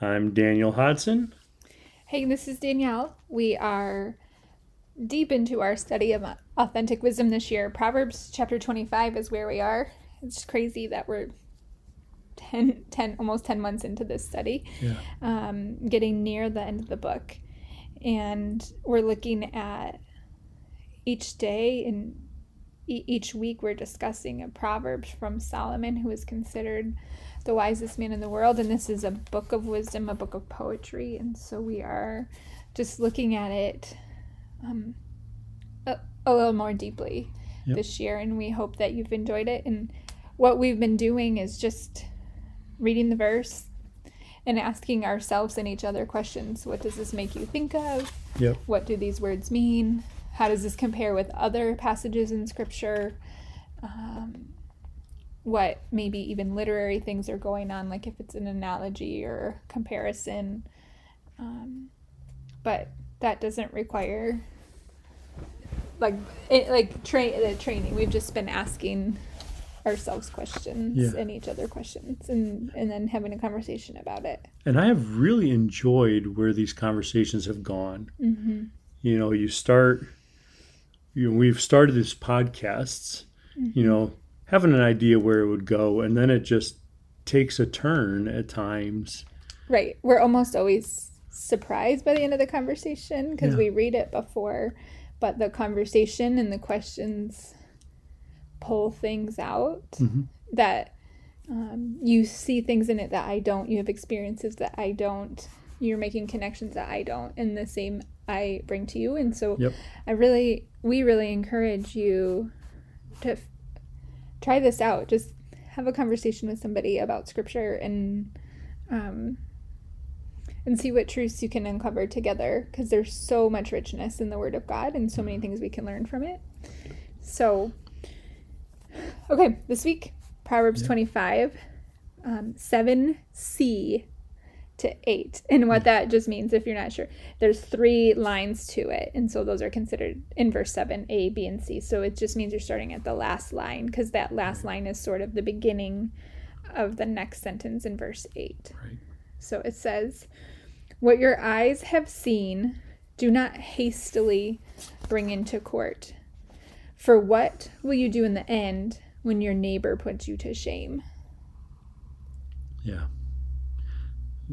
I'm Daniel Hodson. Hey, this is Danielle. We are deep into our study of authentic wisdom this year. Proverbs chapter 25 is where we are. It's crazy that we're 10, 10 almost 10 months into this study, yeah. um, getting near the end of the book. And we're looking at each day and each week we're discussing a proverb from Solomon, who is considered the wisest man in the world. And this is a book of wisdom, a book of poetry. And so we are just looking at it um, a, a, little more deeply yep. this year. And we hope that you've enjoyed it. And what we've been doing is just reading the verse and asking ourselves and each other questions. What does this make you think of? Yep. What do these words mean? How does this compare with other passages in Scripture? Um, what maybe even literary things are going on, like if it's an analogy or comparison. Um, but that doesn't require like it, like train the training. We've just been asking ourselves questions yeah. and each other questions and and then having a conversation about it and i have really enjoyed where these conversations have gone mm-hmm. you know you start you know, we've started these podcasts mm-hmm. you know having an idea where it would go and then it just takes a turn at times right we're almost always surprised by the end of the conversation because yeah. we read it before but the conversation and the questions pull things out mm-hmm. that um, you see things in it that i don't you have experiences that i don't you're making connections that i don't and the same i bring to you and so yep. i really we really encourage you to try this out. Just have a conversation with somebody about scripture and um, and see what truths you can uncover together because there's so much richness in the Word of God and so many things we can learn from it. So, okay, this week Proverbs yeah. 25, um, 7c to 8. And what that just means, if you're not sure, there's three lines to it. And so those are considered in verse 7, A, B, and C. So it just means you're starting at the last line because that last mm-hmm. line is sort of the beginning of the next sentence in verse 8. Right. So it says, What your eyes have seen, do not hastily bring into court. For what will you do in the end when your neighbor puts you to shame? Yeah.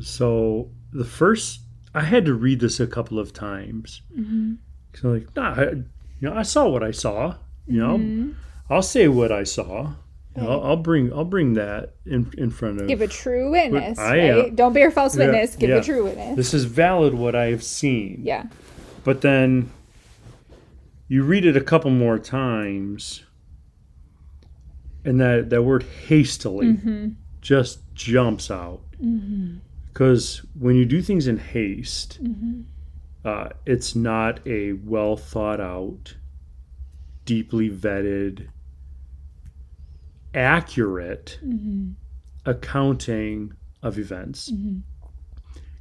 So the first, I had to read this a couple of times. Mm-hmm. So like, nah, I, you know, I saw what I saw. You know, mm-hmm. I'll say what I saw. Right. I'll, I'll, bring I'll bring that in in front of. Give a true witness. I, right? Don't bear false witness. Yeah, Give yeah. a true witness. This is valid what I have seen. Yeah. But then you read it a couple more times, and that that word hastily mm-hmm. just jumps out. Mm-hmm because when you do things in haste, mm-hmm. uh, it's not a well thought out, deeply vetted, accurate mm-hmm. accounting of events. Mm-hmm.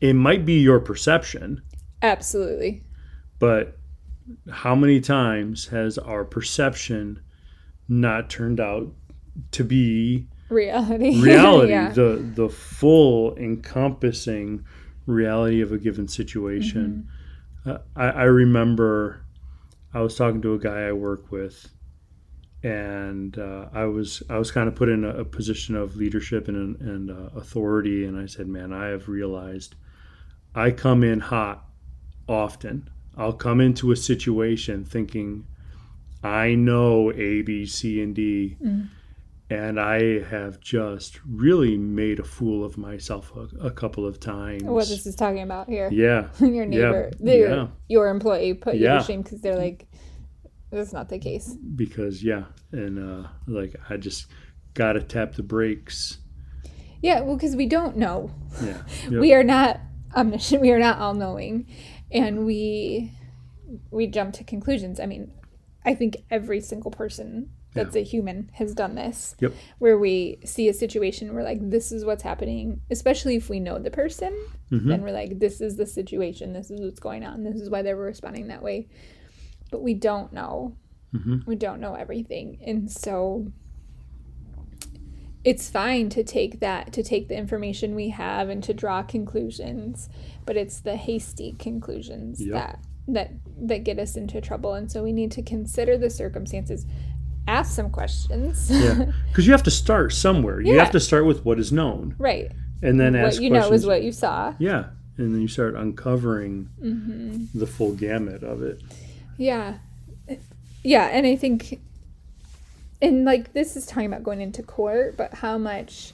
It might be your perception. Absolutely. But how many times has our perception not turned out to be reality reality yeah. the the full encompassing reality of a given situation mm-hmm. uh, I, I remember i was talking to a guy i work with and uh, i was i was kind of put in a, a position of leadership and, and uh, authority and i said man i have realized i come in hot often i'll come into a situation thinking i know a b c and d mm and I have just really made a fool of myself a, a couple of times. What this is talking about here? Yeah, your neighbor, yeah. The, yeah. your employee put you to shame because they're like, that's not the case. Because yeah, and uh, like I just gotta tap the brakes. Yeah, well, because we don't know. Yeah, yep. we are not omniscient. We are not all knowing, and we we jump to conclusions. I mean, I think every single person that's a human has done this. Yep. Where we see a situation, we're like, this is what's happening. Especially if we know the person, Mhm. then we're like, this is the situation. This is what's going on. This is why they were responding that way. But we don't know. Mhm. We don't know everything, and so it's fine to take that to take the information we have and to draw conclusions but it's the hasty conclusions Yep. that that that get us into trouble and so we need to consider the circumstances ask some questions Yeah. Because you have to start somewhere. You Yeah. have to start with what is known, right and then what ask what you know is what you saw yeah, and then you start uncovering hmm the full gamut of it. yeah yeah and i think and like this is talking about going into court but how much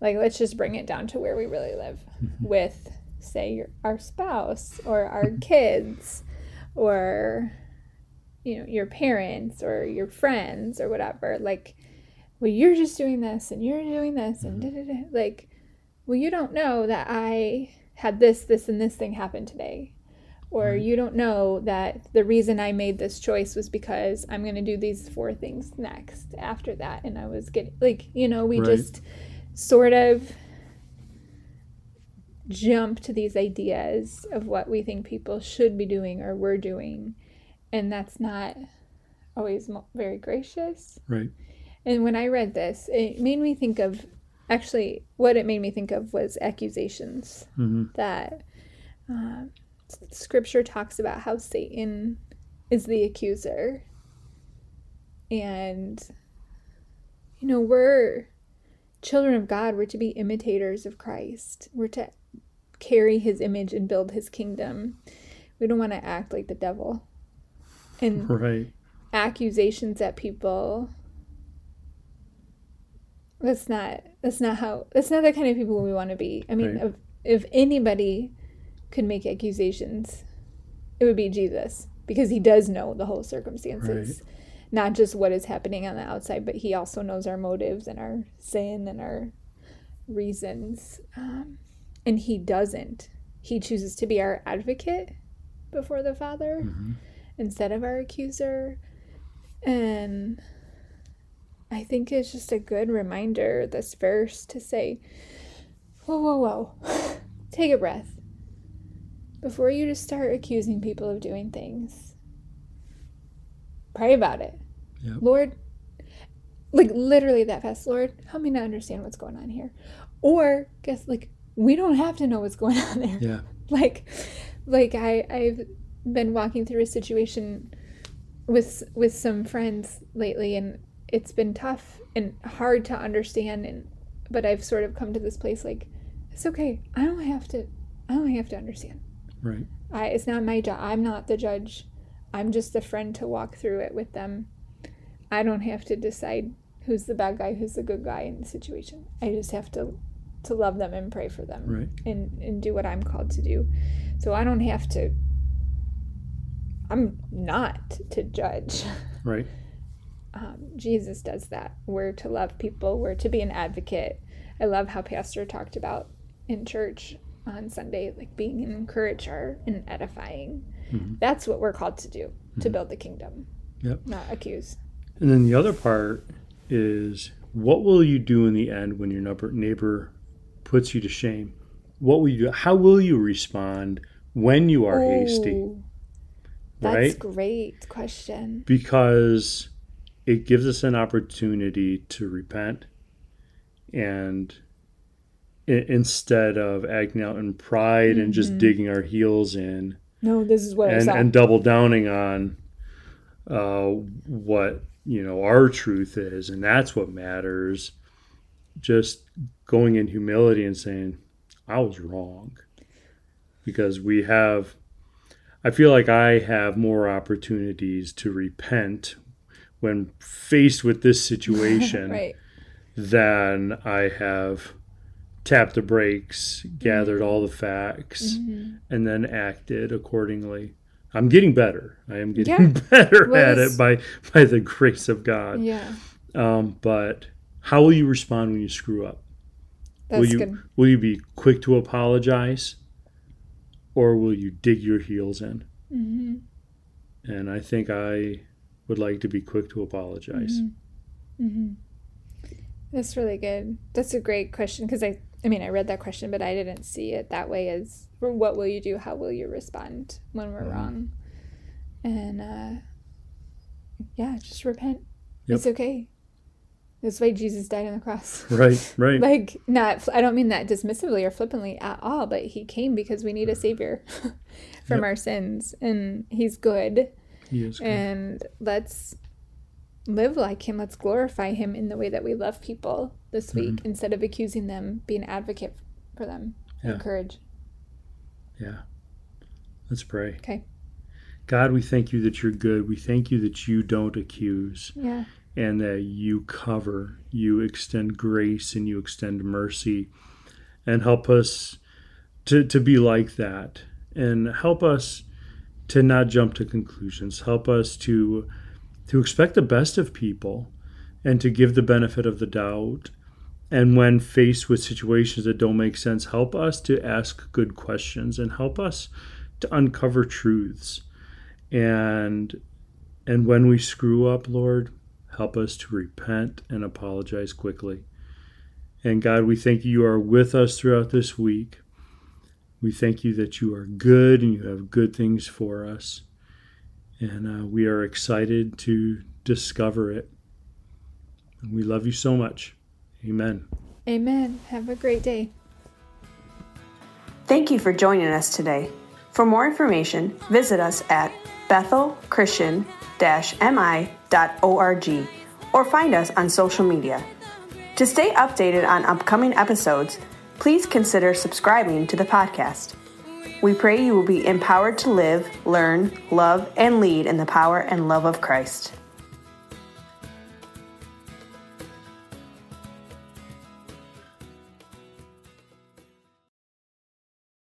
like let's just bring it down to where we really live with say your, our spouse or our kids or you know your parents or your friends or whatever like well you're just doing this and you're doing this and da, da, da. like well you don't know that i had this this and this thing happen today or mm-hmm. you don't know that the reason I made this choice was because I'm going to do these four things next after that. And I was getting, like, you know, we Right. just sort of jump to these ideas of what we think people should be doing or we're doing. And that's not always very gracious. Right. And when I read this, it made me think of actually what it made me think of was accusations hmm that uh, scripture talks about how Satan is the accuser. And, you know, we're children of God. We're to be imitators of Christ. We're to carry his image and build his kingdom. We don't want to act like the devil. And Right. accusations at people. That's not that's not how that's not the kind of people we want to be. I mean Right. if, if anybody could make accusations it would be jesus because he does know the whole circumstances. Not just what is happening on the outside but he also knows our motives and our sin and our reasons. Um, and he doesn't. He chooses to be our advocate before the father. Mhm. Instead of our accuser. And I think it's just a good reminder, this verse, to say, whoa, whoa, whoa, take a breath. Before you just start accusing people of doing things, pray about it. Yep. Lord, like literally that fast, Lord, help me to understand what's going on here. Or, guess, like, we don't have to know what's going on there Yeah. like like i i've been walking through a situation with with some friends lately and it's been tough and hard to understand and but i've sort of come to this place like it's okay i don't have to i don't have to understand Right. I, it's not my job i'm not the judge i'm just a friend to walk through it with them i don't have to decide who's the bad guy who's the good guy in the situation i just have to to love them and pray for them Right. and and do what I'm called to do. So I don't have to I'm not to judge. Right. Um, Jesus does that. We're to love people. We're to be an advocate. I love how Pastor talked about in church on Sunday, like being an encourager and edifying. Mhm. That's what we're called to do to build the kingdom, Yep. not accuse. And then the other part is what will you do in the end when your neighbor, neighbor puts you to shame? What will you do? How will you respond when you are hasty? That's Right? great question. Because it gives us an opportunity to repent and instead of acting out in pride and just Mhm. digging our heels in No, this is what and, and double downing on uh, what you know our truth is and that's what matters just going in humility and saying i was wrong because we have i feel like i have more opportunities to repent when faced with this situation right. than i have tapped the brakes gathered all the facts Mhm. and then acted accordingly. I'm getting better. I am getting Yeah. better Well, at it by by the grace of God. Yeah, Um, but how will you respond when you screw up? that's will you good. will you be quick to apologize? Or will you dig your heels in? Mm-hmm. And I think I would like to be quick to apologize. Mm-hmm. Mm-hmm. That's really good. That's a great question because I, I mean, I read that question, but I didn't see it that way as what will you do? How will you respond when we're Mhm. wrong? And uh, yeah, just repent. Yep. It's okay. That's why Jesus died on the cross. Right, right. like not i don't mean that dismissively or flippantly at all but he came because we need a savior from Yep. our sins and he's good he is good. and let's live like him let's glorify him in the way that we love people this mm-hmm. week instead of accusing them be an advocate for them Yeah. encourage yeah. Let's pray. okay God, we thank you that you're good. We thank you that you don't accuse yeah and that you cover, you extend grace and you extend mercy and help us to, to be like that and help us to not jump to conclusions. Help us to to expect the best of people and to give the benefit of the doubt. And when faced with situations that don't make sense, help us to ask good questions and help us to uncover truths. And and when we screw up, Lord, help us to repent and apologize quickly. And God, we thank you you are with us throughout this week. We thank you that you are good and you have good things for us. And uh, we are excited to discover it. And we love you so much. Amen. amen have a great day Thank you for joining us today. For more information, visit us at bethelchristian-mi.org or find us on social media. To stay updated on upcoming episodes, please consider subscribing to the podcast. We pray you will be empowered to live, learn, love, and lead in the power and love of Christ.